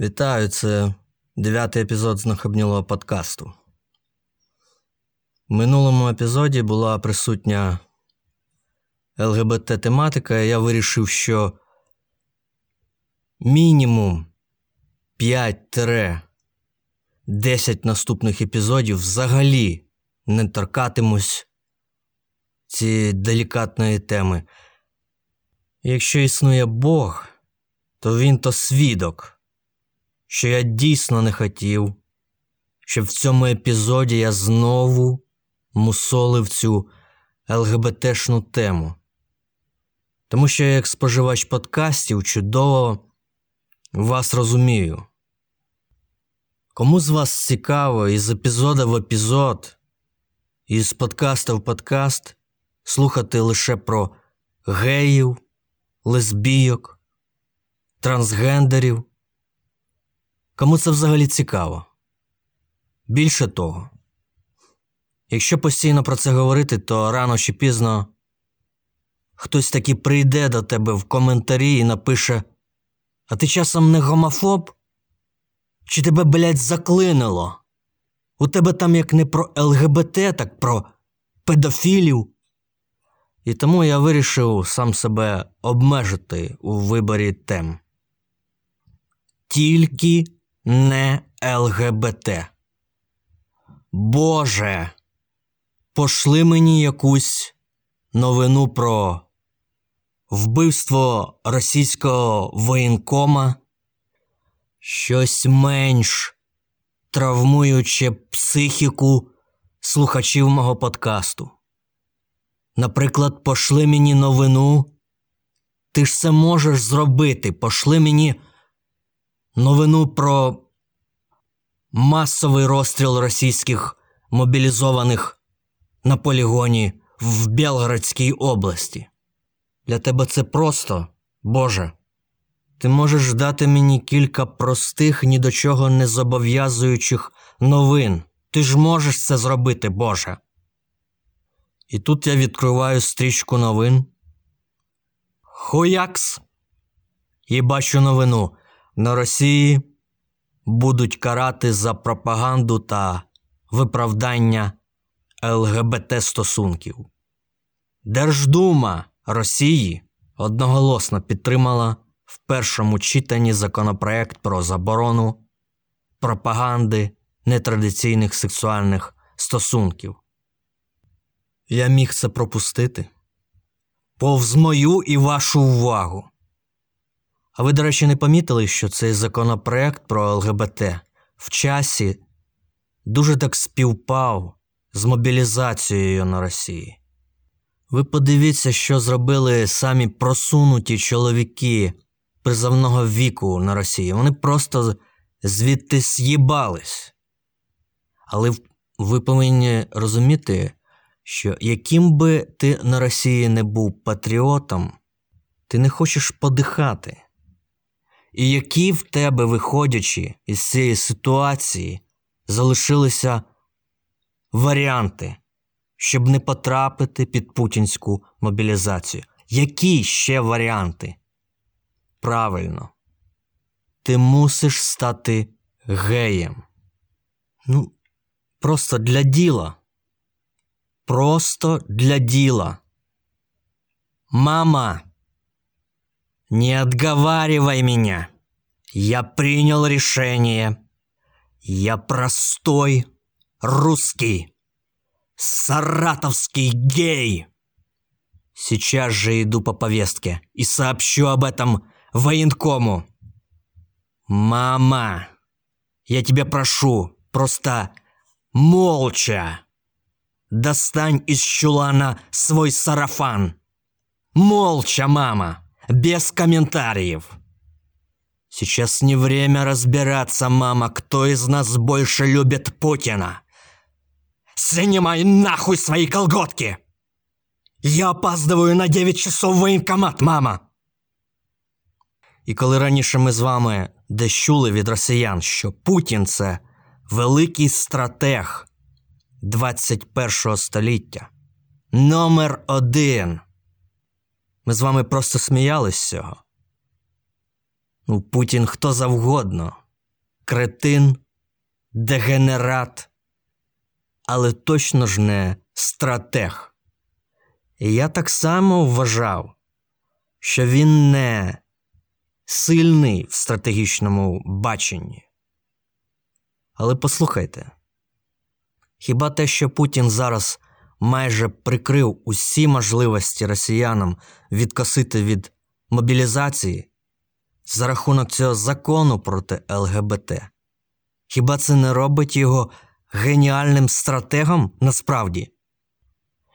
Вітаю, це дев'ятий епізод знахабнілого подкасту. В минулому епізоді була присутня ЛГБТ-тематика, і я вирішив, що мінімум 5-10 наступних епізодів взагалі не торкатимусь цієї делікатної теми. Якщо існує Бог, то він то свідок що я дійсно не хотів, щоб в цьому епізоді я знову мусолив цю ЛГБТшну тему. Тому що я, як споживач подкастів, чудово вас розумію. Кому з вас цікаво із епізода в епізод, із подкаста в подкаст слухати лише про геїв, лесбійок, трансгендерів? Кому це взагалі цікаво? Більше того, якщо постійно про це говорити, то рано чи пізно хтось таки прийде до тебе в коментарі і напише: А ти часом не гомофоб? Чи тебе, блядь, заклинило? У тебе там як не про ЛГБТ, так про педофілів. І тому я вирішив сам себе обмежити у виборі тем. Тільки не ЛГБТ. Боже, пошли мені якусь новину про вбивство російського воєнкома, щось менш травмуюче психіку слухачів мого подкасту. Наприклад, пошли мені новину. Ти ж це можеш зробити. Пошли мені новину про масовий розстріл російських мобілізованих на полігоні в Белгородській області. Для тебе це просто, Боже. Ти можеш дати мені кілька простих, ні до чого не зобов'язуючих новин. Ти ж можеш це зробити, Боже. І тут я відкриваю стрічку новин. Хуякс. І бачу новину на Росії будуть карати за пропаганду та виправдання ЛГБТ стосунків. Держдума Росії одноголосно підтримала в першому читанні законопроект про заборону пропаганди нетрадиційних сексуальних стосунків. Я міг це пропустити повз мою і вашу увагу. А ви, до речі, не помітили, що цей законопроект про ЛГБТ в часі дуже так співпав з мобілізацією на Росії? Ви подивіться, що зробили самі просунуті чоловіки призовного віку на Росії. Вони просто звідти з'їбались. Але ви повинні розуміти, що яким би ти на Росії не був патріотом, ти не хочеш подихати. І які в тебе, виходячи із цієї ситуації, залишилися варіанти, щоб не потрапити під путінську мобілізацію? Які ще варіанти? Правильно, ти мусиш стати геєм. Ну, просто для діла. Просто для діла. Мама. Не отговаривай меня. Я принял решение. Я простой русский, саратовский гей. Сейчас же иду по повестке и сообщу об этом военкому. Мама, я тебя прошу, просто молча. Достань из чулана свой сарафан. Молча, мама без комментариев. Сейчас не время разбираться, мама, кто из нас больше любит Путина. Снимай нахуй свои колготки! Я опаздываю на 9 часов в воєнкомат, мама. І коли раніше ми з вами десь чули від росіян, що Путін це великий стратег 21 століття, номер один. Ми з вами просто сміялись з цього. Ну, Путін хто завгодно, кретин, дегенерат, але точно ж не стратег. І я так само вважав, що він не сильний в стратегічному баченні. Але послухайте, хіба те, що Путін зараз майже прикрив усі можливості росіянам відкосити від мобілізації за рахунок цього закону проти ЛГБТ, хіба це не робить його геніальним стратегом насправді?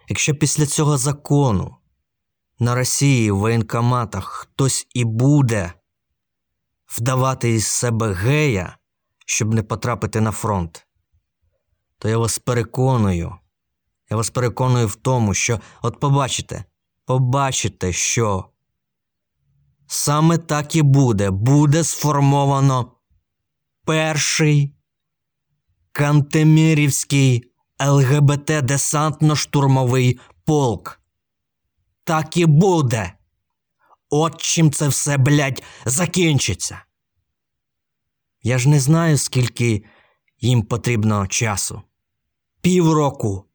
Якщо після цього закону на Росії в воєнкоматах хтось і буде вдавати із себе гея, щоб не потрапити на фронт, то я вас переконую, я вас переконую в тому, що от побачите, побачите, що саме так і буде, буде сформовано перший Кантемірівський ЛГБТ десантно-штурмовий полк. Так і буде. От чим це все, блядь, закінчиться. Я ж не знаю, скільки їм потрібно часу. Півроку,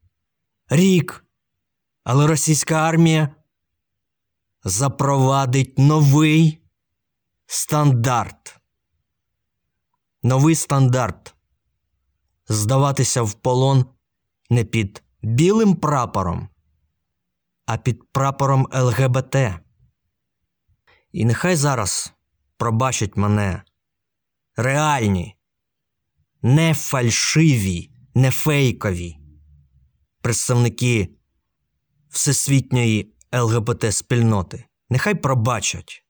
рік. Але російська армія запровадить новий стандарт. Новий стандарт. Здаватися в полон не під білим прапором, а під прапором ЛГБТ. І нехай зараз пробачать мене реальні, не фальшиві, не фейкові представники всесвітньої ЛГБТ спільноти. Нехай пробачать.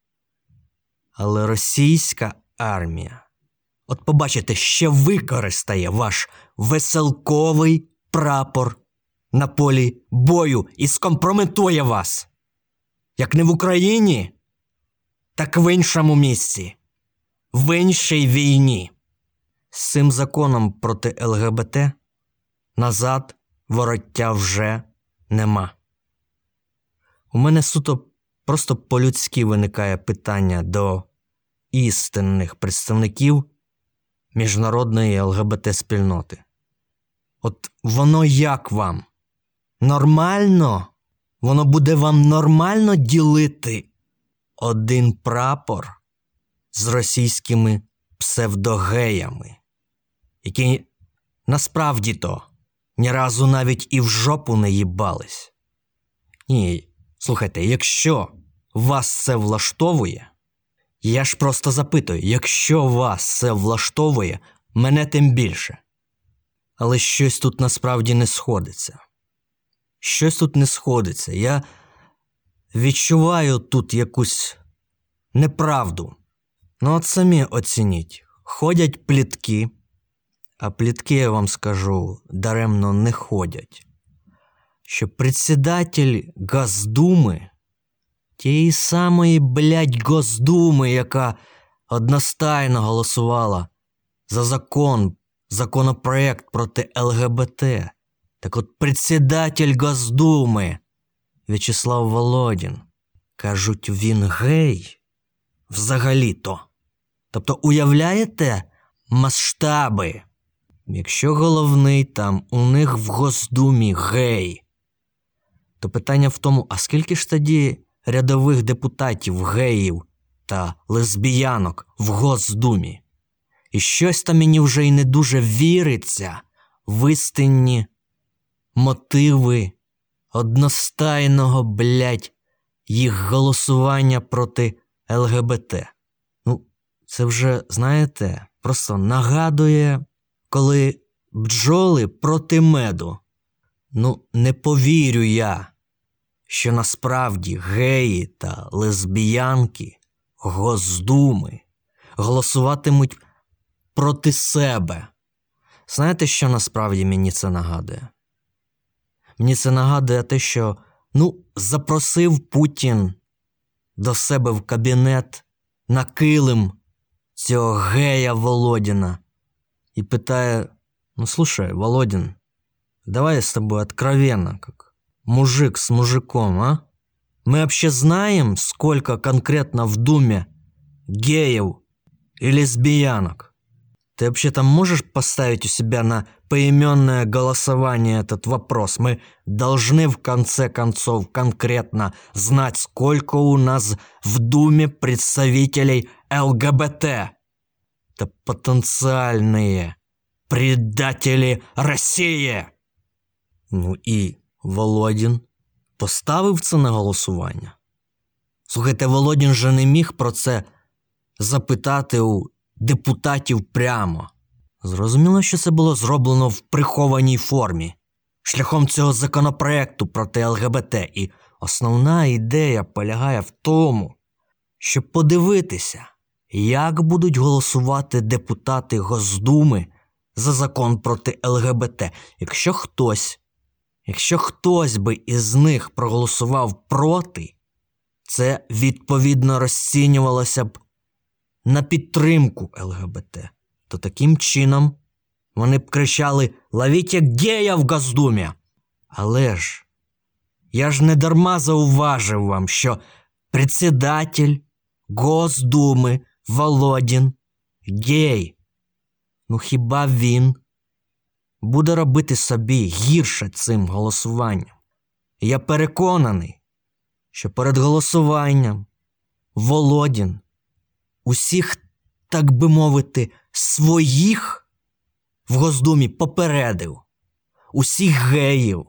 Але російська армія, от побачите, ще використає ваш веселковий прапор на полі бою і скомпрометує вас. Як не в Україні, так в іншому місці, в іншій війні. З цим законом проти ЛГБТ назад вороття вже нема. У мене суто просто по-людськи виникає питання до істинних представників міжнародної ЛГБТ спільноти. От воно як вам? Нормально? Воно буде вам нормально ділити один прапор з російськими псевдогеями, які насправді то ні разу навіть і в жопу не їбались. Ні, слухайте, якщо вас це влаштовує, я ж просто запитую, якщо вас це влаштовує, мене тим більше. Але щось тут насправді не сходиться. Щось тут не сходиться. Я відчуваю тут якусь неправду. Ну, от самі оцініть. Ходять плітки, а плітки, я вам скажу, даремно не ходять. Що председатель Госдуми, тієї самої, блядь, Госдуми, яка одностайно голосувала за закон, законопроект проти ЛГБТ. Так от председатель Госдуми В'ячеслав Володін. Кажуть, він гей взагалі-то. Тобто, уявляєте масштаби? Якщо головний там у них в Госдумі гей, то питання в тому, а скільки ж тоді рядових депутатів геїв та лесбіянок в Госдумі? І щось там мені вже й не дуже віриться в істинні мотиви одностайного, блядь, їх голосування проти ЛГБТ. Ну, це вже, знаєте, просто нагадує, коли бджоли проти меду. Ну, не повірю я, що насправді геї та лесбіянки, госдуми голосуватимуть проти себе. Знаєте, що насправді мені це нагадує? Мені це нагадує те, що ну, запросив Путін до себе в кабінет на килим цього гея Володіна і питає: Ну, слушай, Володін, давай я с тобой откровенно, как мужик с мужиком, а? Мы вообще знаем, сколько конкретно в Думе геев и лесбиянок? Ты вообще там можешь поставить у себя на поименное голосование этот вопрос? Мы должны в конце концов конкретно знать, сколько у нас в Думе представителей ЛГБТ. Это потенциальные предатели Росії. Ну і Володін поставив це на голосування. Слухайте, Володін же не міг про це запитати у депутатів прямо. Зрозуміло, що це було зроблено в прихованій формі, шляхом цього законопроекту проти ЛГБТ. І основна ідея полягає в тому, щоб подивитися, як будуть голосувати депутати Госдуми за закон проти ЛГБТ. Якщо хтось, якщо хтось би із них проголосував проти, це відповідно розцінювалося б на підтримку ЛГБТ, то таким чином вони б кричали Ловіть гея в Госдумі. Але ж я ж не дарма зауважив вам, що председатель Госдуми Володін гей. Ну хіба він буде робити собі гірше цим голосуванням? Я переконаний, що перед голосуванням Володін усіх, так би мовити, своїх в Госдумі попередив, усіх геїв,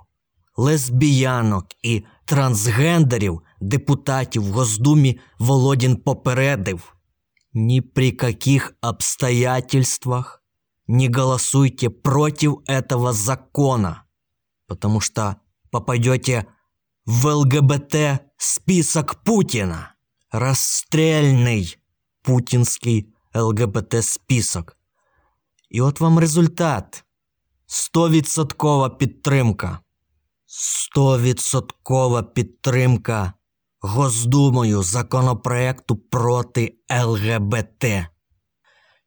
лесбіянок і трансгендерів депутатів в Госдумі Володін попередив. Ни при каких обстоятельствах не голосуйте против этого закона, потому что попадете в ЛГБТ список Путина. Расстрельный путінський ЛГБТ список. І от вам результат. Стовідсоткова підтримка. Стовідсоткова підтримка Госдумою законопроекту проти ЛГБТ.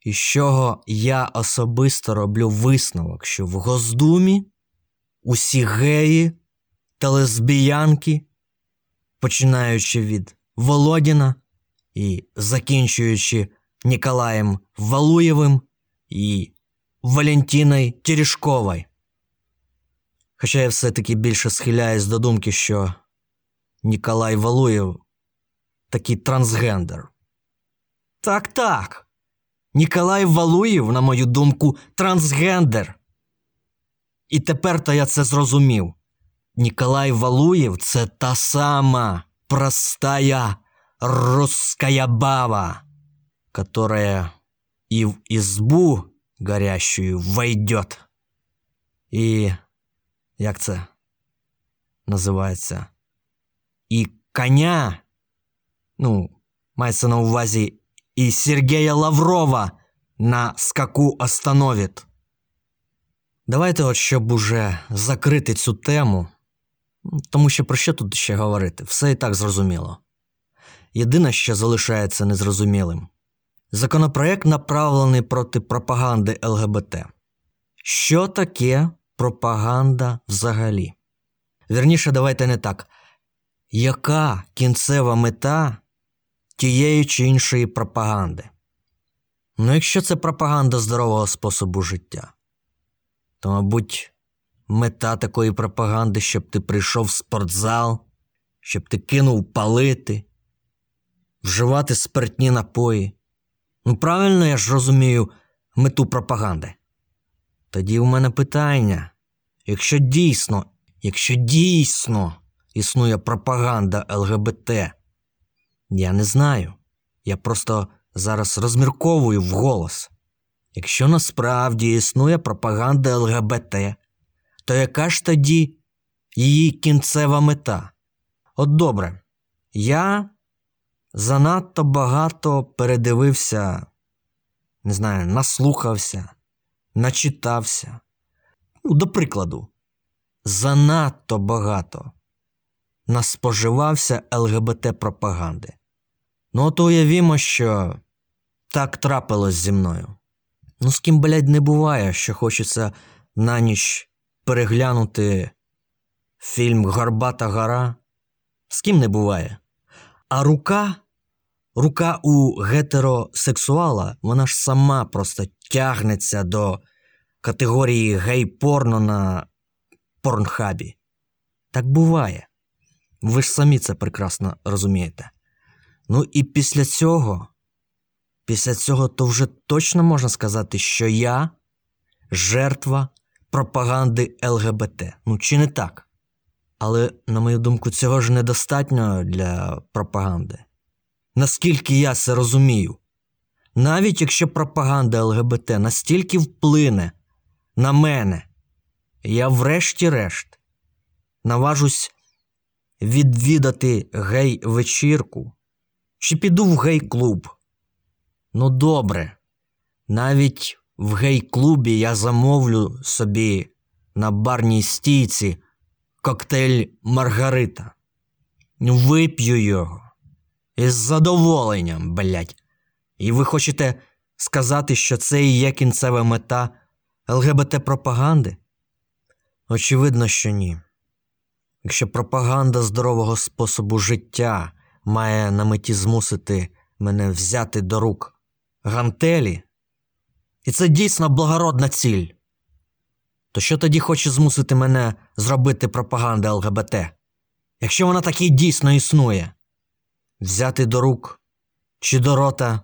І з чого я особисто роблю висновок, що в Госдумі усі геї та лесбіянки, починаючи від Володіна і закінчуючи Ніколаєм Валуєвим і Валентіною Терешковою. Хоча я все-таки більше схиляюсь до думки, що Ніколай Валуєв такий трансгендер. Так, так. Ніколай Валуєв, на мою думку, трансгендер. І тепер то я це зрозумів. Ніколай Валуєв це та сама простая русская баба, которая и в избу горящую войдет. І як це називається? І коня, ну, мається на увазі, і Сергея Лаврова на скаку остановить. Давайте, от щоб уже закрити цю тему, тому що про що тут ще говорити? Все і так зрозуміло. Єдине, що залишається незрозумілим законопроект направлений проти пропаганди ЛГБТ. Що таке пропаганда взагалі? Вірніше, давайте не так. Яка кінцева мета тієї чи іншої пропаганди? Ну, якщо це пропаганда здорового способу життя, то, мабуть, мета такої пропаганди, щоб ти прийшов в спортзал, щоб ти кинув палити, вживати спиртні напої. Ну, правильно я ж розумію мету пропаганди. Тоді у мене питання: якщо дійсно, якщо дійсно існує пропаганда ЛГБТ, я не знаю. Я просто зараз розмірковую вголос. Якщо насправді існує пропаганда ЛГБТ, то яка ж тоді її кінцева мета? От добре, я занадто багато передивився, не знаю, наслухався, начитався. Ну, До прикладу, занадто багато наспоживався ЛГБТ пропаганди. Ну, от уявімо, що так трапилось зі мною. Ну, з ким, блядь, не буває, що хочеться на ніч переглянути фільм Горбата гора. З ким не буває. А рука рука у гетеросексуала, вона ж сама просто тягнеться до категорії гей-порно на порнхабі. Так буває. Ви ж самі це прекрасно розумієте. Ну і після цього, після цього, то вже точно можна сказати, що я жертва пропаганди ЛГБТ. Ну, чи не так? Але, на мою думку, цього ж недостатньо для пропаганди. Наскільки я це розумію, навіть якщо пропаганда ЛГБТ настільки вплине на мене, я врешті-решт наважусь відвідати гей-вечірку чи піду в гей-клуб. Ну, добре, навіть в гей-клубі я замовлю собі на барній стійці коктейль Маргарита. Вип'ю його. Із задоволенням, блять. І ви хочете сказати, що це і є кінцева мета ЛГБТ-пропаганди? Очевидно, що ні. Якщо пропаганда здорового способу життя має на меті змусити мене взяти до рук гантелі, і це дійсно благородна ціль, то що тоді хоче змусити мене зробити пропаганда ЛГБТ? Якщо вона таки дійсно існує, взяти до рук чи до рота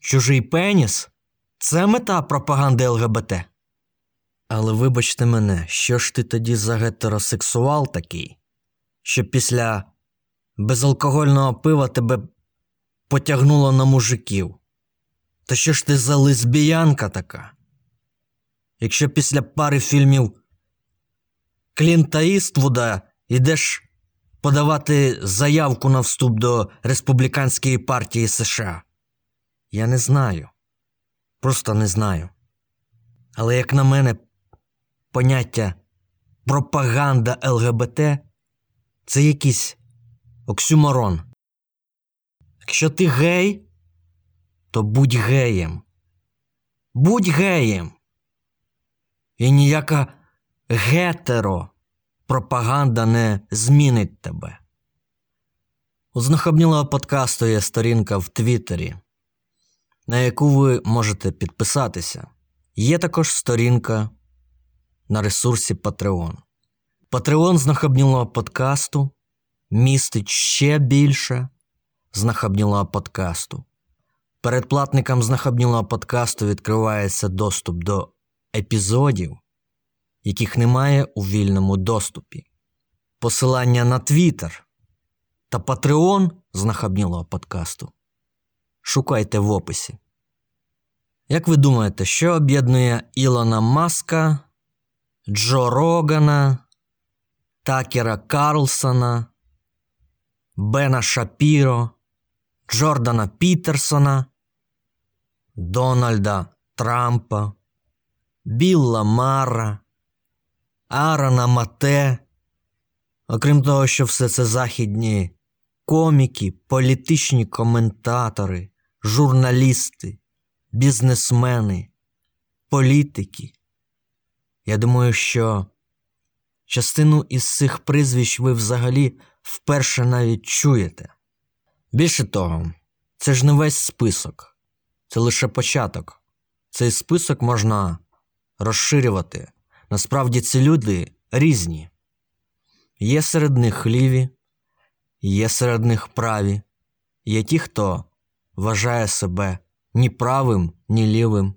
чужий пеніс це мета пропаганди ЛГБТ. Але вибачте мене, що ж ти тоді за гетеросексуал такий, що після безалкогольного пива тебе потягнуло на мужиків? Та що ж ти за лесбіянка така? Якщо після пари фільмів Клінта Іствуда йдеш подавати заявку на вступ до Республіканської партії США? Я не знаю. Просто не знаю. Але, як на мене, поняття пропаганда ЛГБТ це якийсь оксюморон. Якщо ти гей, то будь геєм. Будь геєм. І ніяка гетеро пропаганда не змінить тебе. У знахабнілого подкасту є сторінка в Твіттері, на яку ви можете підписатися. Є також сторінка на ресурсі Patreon. Patreon знахабнілого подкасту містить ще більше знахабнілого подкасту. Передплатникам знахабнілого подкасту відкривається доступ до епізодів, яких немає у вільному доступі. Посилання на Твіттер та Patreon знахабнілого подкасту шукайте в описі. Як ви думаєте, що об'єднує Ілона Маска, Джо Рогана, Такера Карлсона, Бена Шапіро, Джордана Пітерсона, Дональда Трампа, Білла Мара, Аарона Мате, окрім того, що все це західні коміки, політичні коментатори, журналісти, бізнесмени, політики. Я думаю, що частину із цих прізвищ ви взагалі вперше навіть чуєте. Більше того, це ж не весь список, це лише початок. Цей список можна розширювати. Насправді ці люди різні. Є серед них ліві, є серед них праві, є ті, хто вважає себе ні правим, ні лівим.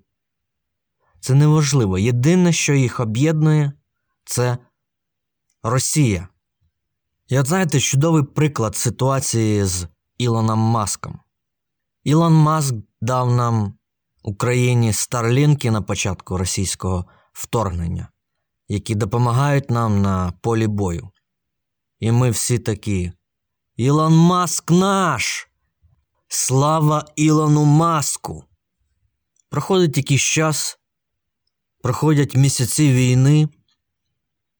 Це неважливо. Єдине, що їх об'єднує, це Росія. І от знаєте, чудовий приклад ситуації з Ілоном Маском. Ілон Маск дав нам Україні старлінки на початку російського вторгнення, які допомагають нам на полі бою. І ми всі такі. Ілон Маск наш! Слава Ілону Маску! Проходить якийсь час, проходять місяці війни,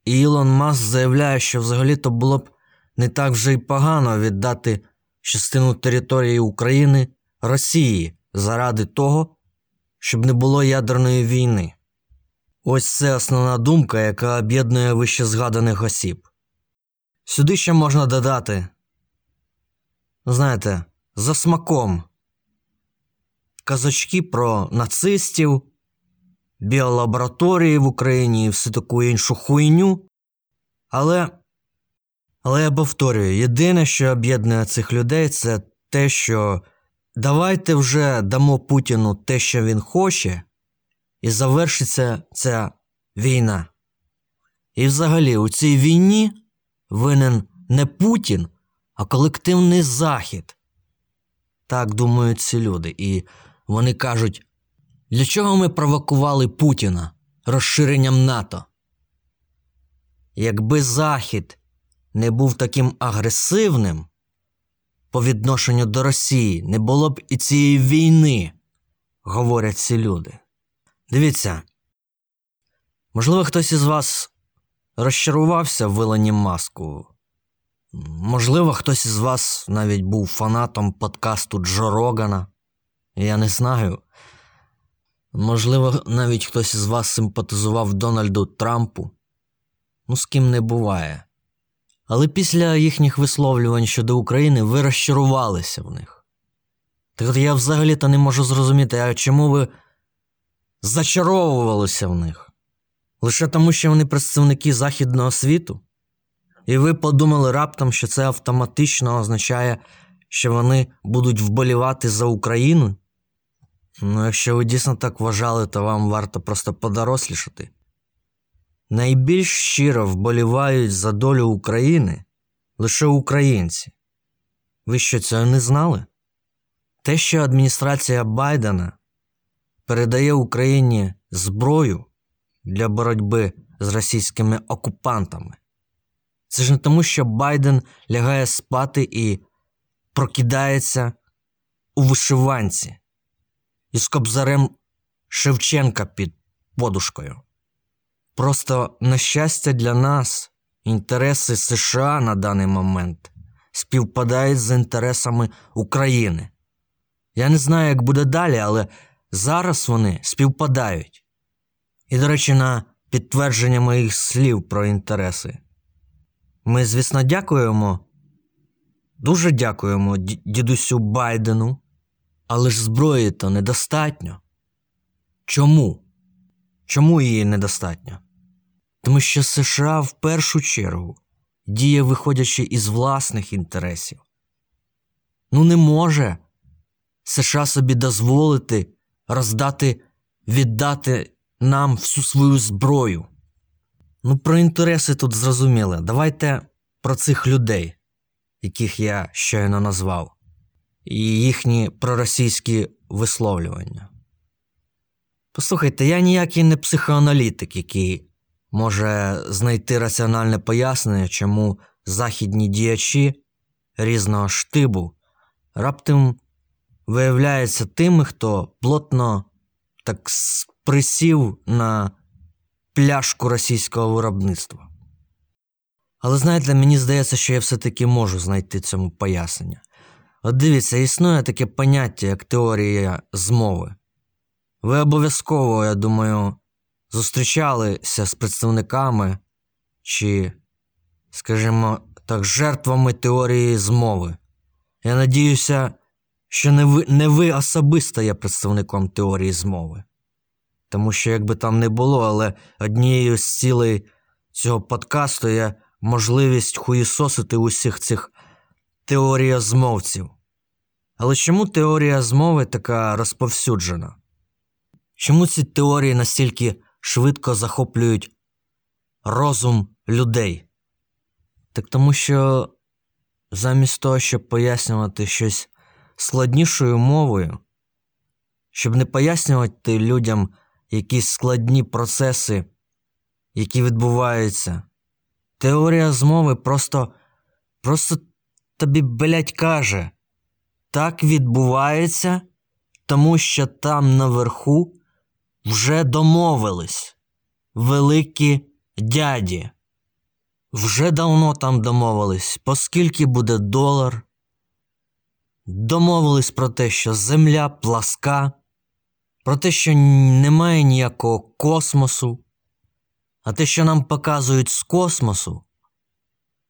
і Ілон Маск заявляє, що взагалі-то було б не так вже й погано віддати частину території України Росії заради того, щоб не було ядерної війни. Ось це основна думка, яка об'єднує вище згаданих осіб. Сюди ще можна додати, знаєте, за смаком. Казочки про нацистів, біолабораторії в Україні і всю таку іншу хуйню. Але, але я повторюю, єдине, що об'єднує цих людей, це те, що давайте вже дамо Путіну те, що він хоче, і завершиться ця війна. І взагалі у цій війні винен не Путін, а колективний Захід. Так думають ці люди. І вони кажуть, для чого ми провокували Путіна розширенням НАТО? Якби Захід не був таким агресивним по відношенню до Росії, не було б і цієї війни, говорять ці люди. Дивіться, можливо, хтось із вас розчарувався в Ілоні Маску. Можливо, хтось із вас навіть був фанатом подкасту Джо Рогана. Я не знаю. Можливо, навіть хтось із вас симпатизував Дональду Трампу. Ну, з ким не буває. Але після їхніх висловлювань щодо України ви розчарувалися в них. Так от я взагалі-то не можу зрозуміти, а чому ви зачаровувалися в них? Лише тому, що вони представники Західного світу? І ви подумали раптом, що це автоматично означає, що вони будуть вболівати за Україну? Ну, якщо ви дійсно так вважали, то вам варто просто подорослішати. Найбільш щиро вболівають за долю України лише українці. Ви що цього не знали? Те, що адміністрація Байдена передає Україні зброю для боротьби з російськими окупантами, це ж не тому, що Байден лягає спати і прокидається у вишиванці із кобзарем Шевченка під подушкою. Просто, на щастя, для нас інтереси США на даний момент співпадають з інтересами України. Я не знаю, як буде далі, але зараз вони співпадають. І, до речі, на підтвердження моїх слів про інтереси. Ми, звісно, дякуємо. Дуже дякуємо дідусю Байдену, але ж зброї то недостатньо. Чому? Чому її недостатньо? Тому що США в першу чергу діє виходячи із власних інтересів. Ну, не може США собі дозволити роздати, віддати нам всю свою зброю. Ну, про інтереси тут зрозуміли. Давайте про цих людей, яких я щойно назвав, і їхні проросійські висловлювання. Послухайте, я ніякий не психоаналітик, який може знайти раціональне пояснення, чому західні діячі різного штибу раптом виявляються тими, хто плотно так присів на пляшку російського виробництва. Але знаєте, мені здається, що я все-таки можу знайти цьому пояснення. От дивіться, існує таке поняття, як теорія змови. Ви обов'язково, я думаю, зустрічалися з представниками чи, скажімо так, жертвами теорії змови. Я надіюся, що не ви, не ви особисто є представником теорії змови. Тому що, якби там не було, але однією з цілей цього подкасту є можливість хуїсосити усіх цих теоріязмовців. Але чому теорія змови така розповсюджена? Чому ці теорії настільки швидко захоплюють розум людей? Так тому що замість того, щоб пояснювати щось складнішою мовою, щоб не пояснювати людям якісь складні процеси, які відбуваються. Теорія змови просто просто тобі, блять, каже, так відбувається, тому що там наверху вже домовились великі дяді. Вже давно там домовились, поскільки буде долар. Домовились про те, що земля пласка, про те, що немає ніякого космосу, а те, що нам показують з космосу,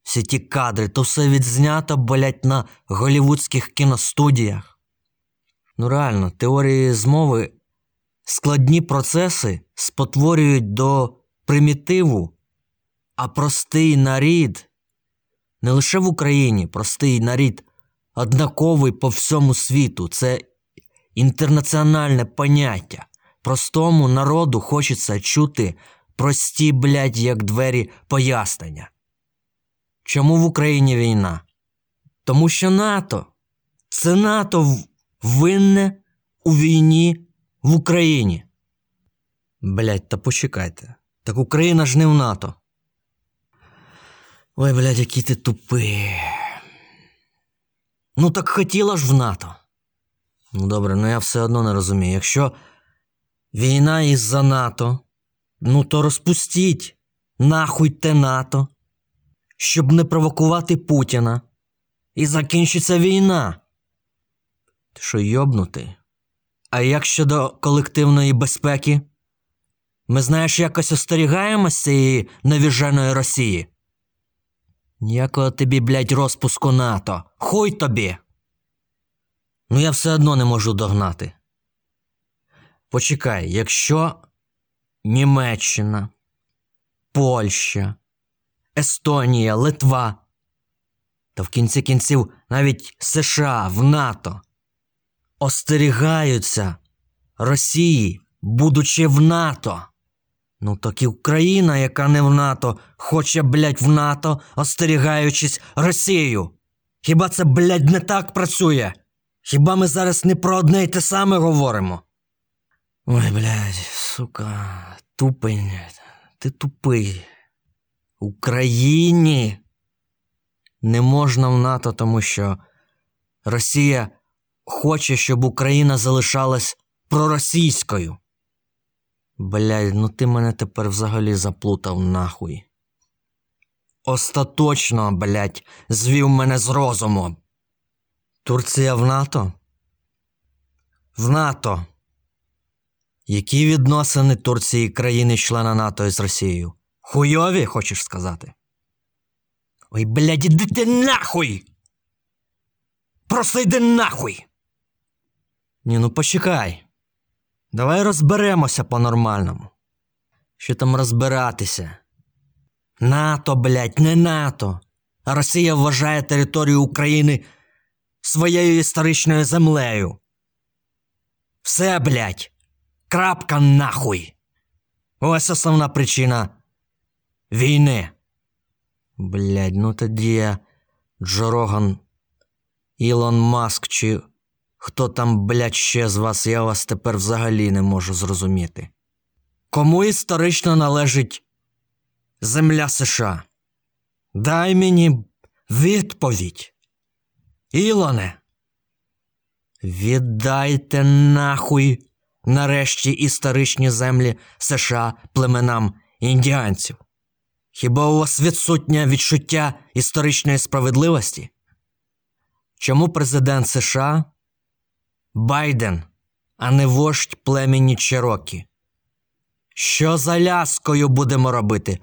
Всі ті кадри, то все відзнято, блять, на голівудських кіностудіях. Ну реально, теорії змови складні процеси спотворюють до примітиву, а простий нарід, не лише в Україні, простий нарід, однаковий по всьому світу. Це інтернаціональне поняття. Простому народу хочеться чути прості, блядь, як двері пояснення. Чому в Україні війна? Тому що НАТО. Це НАТО винне у війні в Україні. Блядь, та почекайте. Так Україна ж не в НАТО. Ой, блядь, який ти тупий. Ну так хотіла ж в НАТО. Ну добре, ну я все одно не розумію. Якщо війна із-за НАТО, ну то розпустіть нахуй те НАТО, щоб не провокувати Путіна. І закінчиться війна. Ти що, йобнутий? А як щодо колективної безпеки? Ми, знаєш, якось остерігаємось цієї навіженої Росії. Ніякого тобі, блядь, розпуску НАТО. Хуй тобі. Ну я все одно не можу догнати. Почекай, якщо Німеччина, Польща, Естонія, Литва, та в кінці кінців навіть США в НАТО остерігаються Росії, будучи в НАТО. Ну так і Україна, яка не в НАТО, хоче, блядь, в НАТО, остерігаючись Росію. Хіба це, блядь, не так працює? Хіба ми зараз не про одне й те саме говоримо? Ой, блядь, сука, тупень, ти тупий. Україні не можна в НАТО, тому що Росія хоче, щоб Україна залишалась проросійською. Блядь, ну ти мене тепер взагалі заплутав нахуй. Остаточно, блядь, звів мене з розуму. Турція в НАТО? В НАТО. Які відносини Турції країни-члена НАТО із Росією? Хуйові, хочеш сказати? Ой, блядь, іди ти нахуй! Просто йди нахуй! Ні, ну почекай. Давай розберемося по-нормальному. Що там розбиратися? НАТО, блядь, не НАТО. Росія вважає територію України своєю історичною землею. Все, блядь. Крапка нахуй. Ось основна причина війни. Блядь, ну тоді я Джо Роган, Ілон Маск чи хто там, блядь, ще з вас, я вас тепер взагалі не можу зрозуміти. Кому історично належить земля США? Дай мені відповідь. Ілоне. Віддайте нахуй нарешті історичні землі США племенам індіанців. Хіба у вас відсутнє відчуття історичної справедливості? Чому президент США Байден, а не вождь племені Чирокі? Що за ляскою будемо робити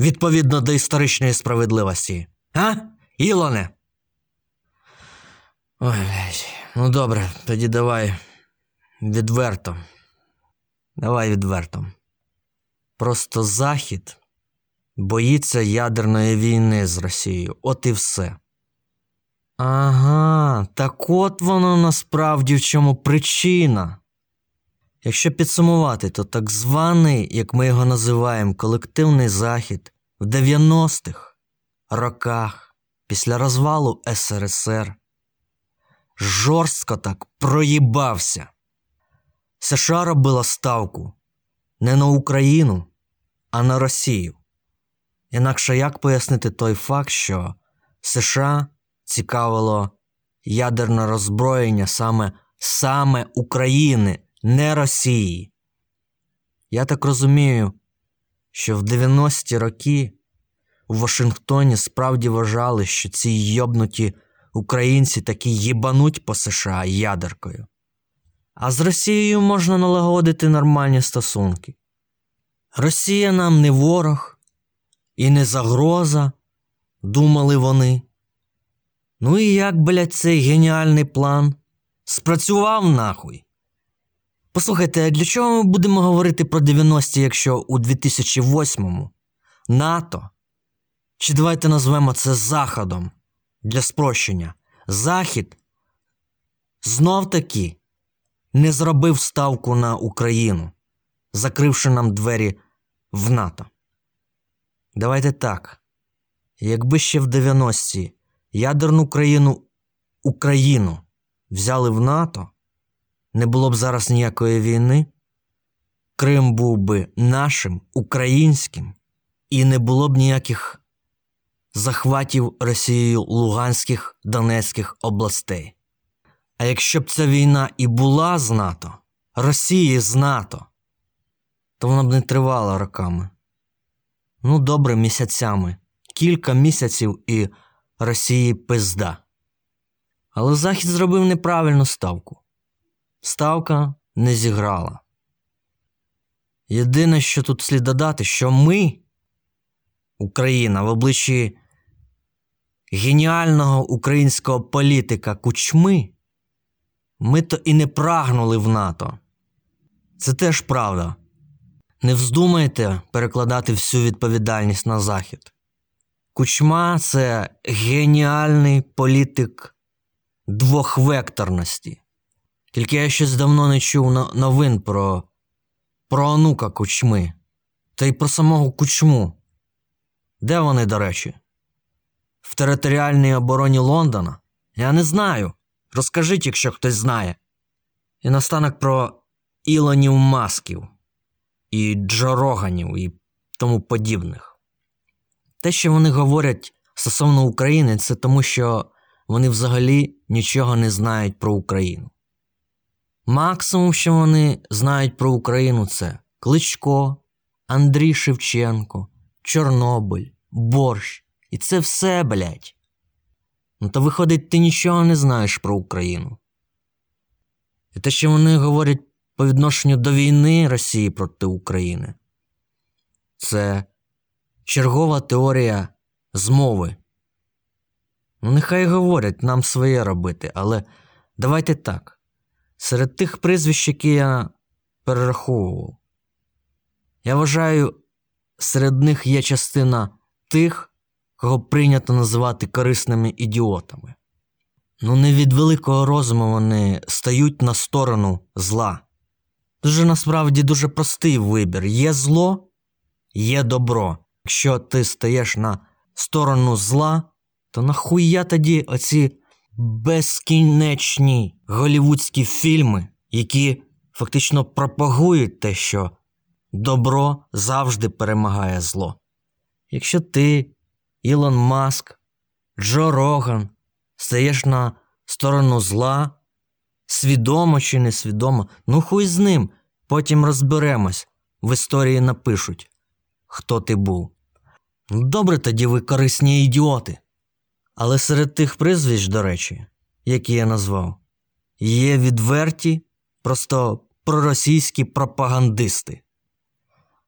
відповідно до історичної справедливості? А? Ілоне? Ой, блядь. Ну добре, тоді давай відверто. Давай відверто. Просто Захід боїться ядерної війни з Росією. От і все. Ага, так от воно насправді в чому причина. Якщо підсумувати, то так званий, як ми його називаємо, колективний захід в 90-х роках після розвалу СРСР жорстко так проїбався. США робила ставку не на Україну, а на Росію. Інакше як пояснити той факт, що США цікавило ядерне роззброєння саме, саме України, не Росії? Я так розумію, що в 90-ті роки у Вашингтоні справді вважали, що ці йобнуті українці такі їбануть по США ядеркою. А з Росією можна налагодити нормальні стосунки. Росія нам не ворог і не загроза, думали вони. Ну і як, блядь, цей геніальний план спрацював нахуй. Послухайте, а для чого ми будемо говорити про 90-ті, якщо у 2008-му НАТО, чи давайте назвемо це Заходом для спрощення, Захід знов таки не зробив ставку на Україну, закривши нам двері в НАТО. Давайте так. Якби ще в 90-ті ядерну країну Україну взяли в НАТО, не було б зараз ніякої війни, Крим був би нашим, українським, і не було б ніяких захватів Росією Луганських Донецьких областей. А якщо б ця війна і була з НАТО, Росії з НАТО, то вона б не тривала роками. Ну, добре, місяцями, кілька місяців і Росії пизда. Але Захід зробив неправильну ставку. Ставка не зіграла. Єдине, що тут слід додати, що ми, Україна, в обличчі геніального українського політика Кучми, ми то і не прагнули в НАТО. Це теж правда. Не вздумайте перекладати всю відповідальність на Захід. Кучма це геніальний політик двохвекторності. Тільки я щось давно не чув новин про про онука кучми, та й про самого кучму. Де вони, до речі? В територіальній обороні Лондона? Я не знаю. Розкажіть, якщо хтось знає. І настанок про Ілонів Масків, і Джо Роганів, і тому подібних. Те, що вони говорять стосовно України, це тому, що вони взагалі нічого не знають про Україну. Максимум, що вони знають про Україну, це Кличко, Андрій Шевченко, Чорнобиль, Борщ. І це все, блядь. Ну то виходить, ти нічого не знаєш про Україну. І те, що вони говорять по відношенню до війни Росії проти України, це чергова теорія змови. Ну, нехай говорять нам своє робити, але давайте так. Серед тих прізвищ, які я перераховував, я вважаю, серед них є частина тих, кого прийнято називати корисними ідіотами. Ну, не від великого розуму вони стають на сторону зла. Дуже насправді дуже простий вибір: є зло, є добро. Якщо ти стаєш на сторону зла, то нахуя тоді оці безкінечні голівудські фільми, які фактично пропагують те, що добро завжди перемагає зло. Якщо ти, Ілон Маск, Джо Роган, стаєш на сторону зла, свідомо чи несвідомо, ну хуй з ним, потім розберемось, в історії напишуть, хто ти був. Добре тоді ви корисні ідіоти. Але серед тих прізвищ, до речі, які я назвав, є відверті, просто проросійські пропагандисти.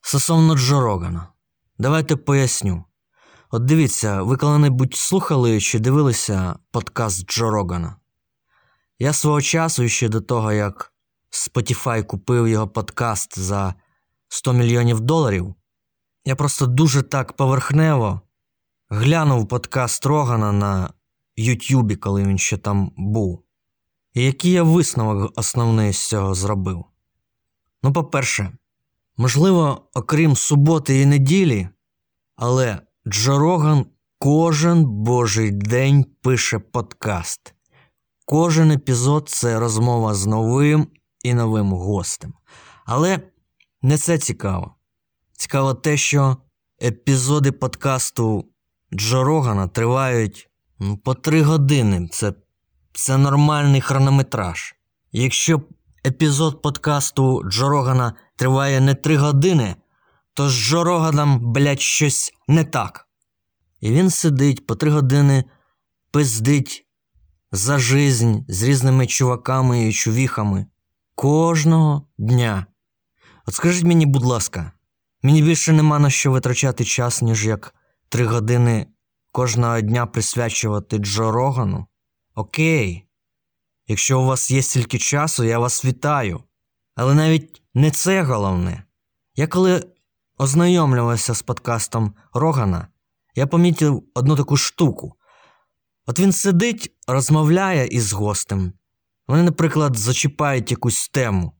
Стосовно Джо Рогана, давайте поясню. От дивіться, ви коли-небудь слухали чи дивилися подкаст Джо Рогана? Я свого часу ще до того, як Spotify купив його подкаст за 100 мільйонів доларів, я просто дуже так поверхнево глянув подкаст Рогана на Ютюбі, коли він ще там був. І який я висновок основний з цього зробив? Ну, по-перше, можливо, окрім суботи і неділі, але Джо Роган кожен божий день пише подкаст. Кожен епізод це розмова з новим і новим гостем. Але не це цікаво. Цікаво те, що епізоди подкасту Джо Рогана тривають ну, по три години. Це це нормальний хронометраж. Якщо епізод подкасту Джо Рогана триває не три години, то з Джо Роганом, блядь, щось не так. І він сидить по три години, пиздить за жизнь з різними чуваками і чувіхами кожного дня. От скажіть мені, будь ласка, мені більше нема на що витрачати час, ніж як три години кожного дня присвячувати Джо Рогану? Окей. Якщо у вас є стільки часу, я вас вітаю. Але навіть не це головне. Я коли ознайомлювався з подкастом Рогана, я помітив одну таку штуку. От він сидить, розмовляє із гостем. Вони, наприклад, зачіпають якусь тему.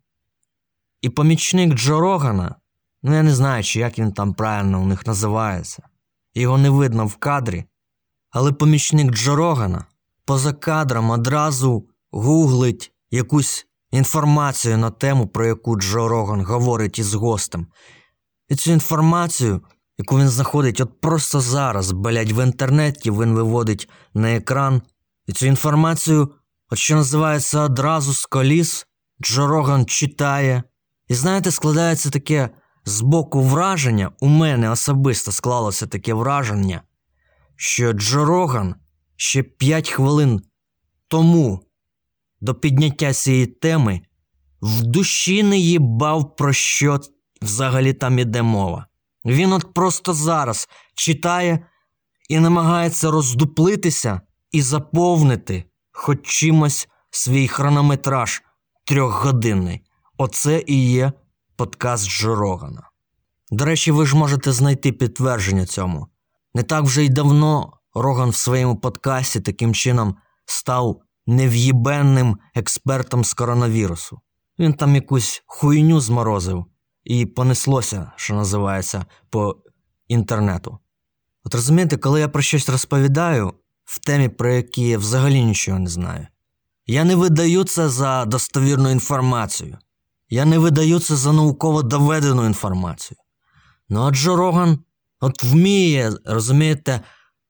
І помічник Джо Рогана, ну я не знаю, чи як він там правильно у них називається, його не видно в кадрі, але помічник Джо Рогана поза кадром одразу гуглить якусь інформацію на тему, про яку Джо Роган говорить із гостем. І цю інформацію, яку він знаходить от просто зараз, блядь, в інтернеті він виводить на екран. І цю інформацію, от що називається одразу з коліс, Джо Роган читає. І знаєте, складається таке збоку враження, у мене особисто склалося таке враження, що Джо Роган ще 5 хвилин тому до підняття цієї теми в душі не їбав, про що взагалі там іде мова. Він от просто зараз читає і намагається роздуплитися і заповнити хоч чимось свій хронометраж трьохгодинний. Оце і є подкаст Джо Рогана. До речі, ви ж можете знайти підтвердження цьому. Не так вже й давно Роган в своєму подкасті таким чином став нев'їбенним експертом з коронавірусу. Він там якусь хуйню зморозив і понеслося, що називається, по інтернету. От розумієте, коли я про щось розповідаю в темі, про які я взагалі нічого не знаю, я не видаю це за достовірну інформацію. Я не видаю це за науково доведену інформацію. Ну а Роган от вміє, розумієте,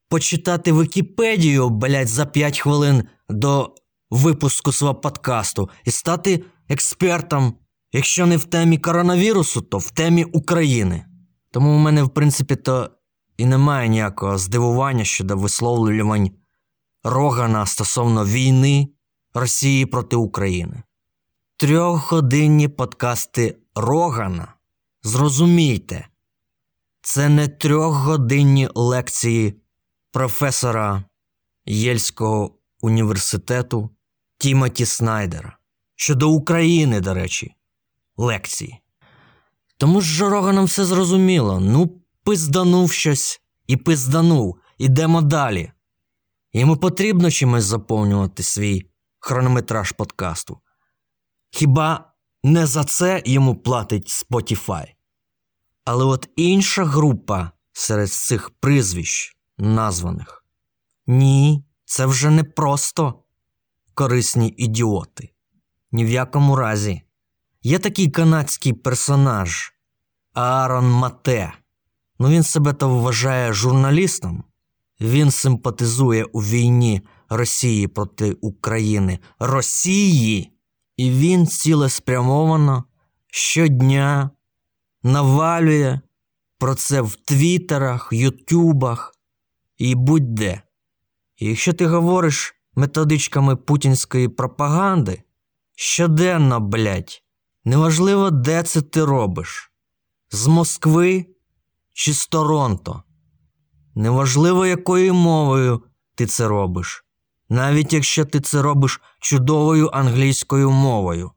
почитати Вікіпедію, блядь, за 5 хвилин до випуску свого подкасту і стати експертом, якщо не в темі коронавірусу, то в темі України. Тому в мене, в принципі, то і немає ніякого здивування щодо висловлювань Рогана стосовно війни Росії проти України. Трьохгодинні подкасти Рогана. Зрозумійте, це не трьохгодинні лекції професора Єльського університету Тімоті Снайдера щодо України, до речі, лекції. Тому ж Роганом все зрозуміло. Ну, пизданув щось і пизданув. Ідемо далі. Йому потрібно чимось заповнювати свій хронометраж подкасту. Хіба не за це йому платить Spotify? Але от інша група серед цих прізвищ названих. Ні, це вже не просто корисні ідіоти. Ні в якому разі. Є такий канадський персонаж Аарон Мате. Ну він себе то вважає журналістом. Він симпатизує у війні Росії проти України Росії, і він цілеспрямовано щодня навалює про це в Твіттерах, Ютубах і будь-де. І якщо ти говориш методичками путінської пропаганди, щоденно, блядь, неважливо, де це ти робиш, з Москви чи з Торонто. Неважливо, якою мовою ти це робиш, навіть якщо ти це робиш чудовою англійською мовою,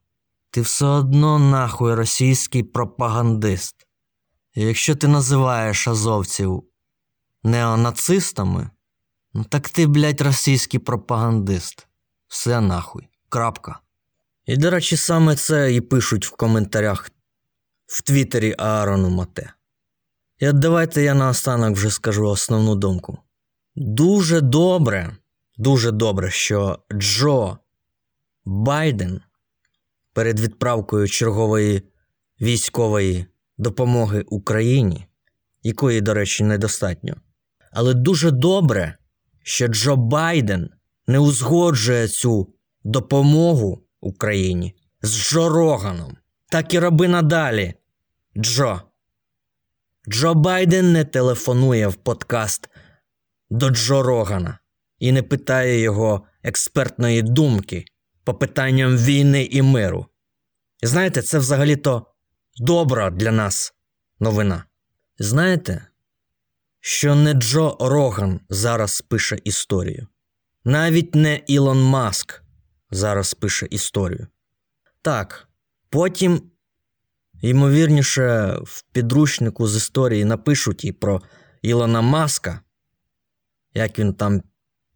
ти все одно нахуй російський пропагандист. Якщо ти називаєш азовців неонацистами, ну так ти, блядь, російський пропагандист. Все нахуй. Крапка. І, до речі, саме це і пишуть в коментарях в Твіттері Аарону Мате. І от давайте я наостанок вже скажу основну думку. Дуже добре, дуже добре, що Джо Байден перед відправкою чергової військової допомоги Україні, якої, до речі, недостатньо. Але дуже добре, що Джо Байден не узгоджує цю допомогу Україні з Джо Роганом. Так і роби надалі, Джо. Джо Байден не телефонує в подкаст до Джо Рогана і не питає його експертної думки по питанням війни і миру. І знаєте, це взагалі-то добра для нас новина. Знаєте, що не Джо Роган зараз пише історію. Навіть не Ілон Маск зараз пише історію. Так, потім, ймовірніше, в підручнику з історії напишуть і про Ілона Маска, як він там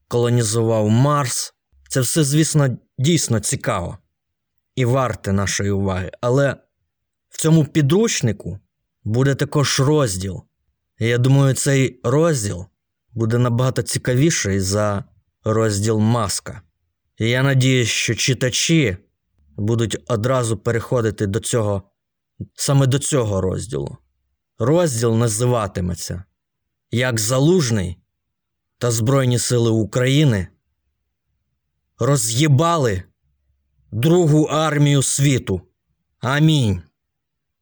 колонізував Марс. Це все, звісно, дійсно цікаво і варте нашої уваги. Але в цьому підручнику буде також розділ. І я думаю, цей розділ буде набагато цікавіший за розділ Маска. І я надіюсь, що читачі будуть одразу переходити до цього, саме до цього розділу. Розділ називатиметься Як Залужний та Збройні Сили України роз'їбали Другу армію світу. Амінь.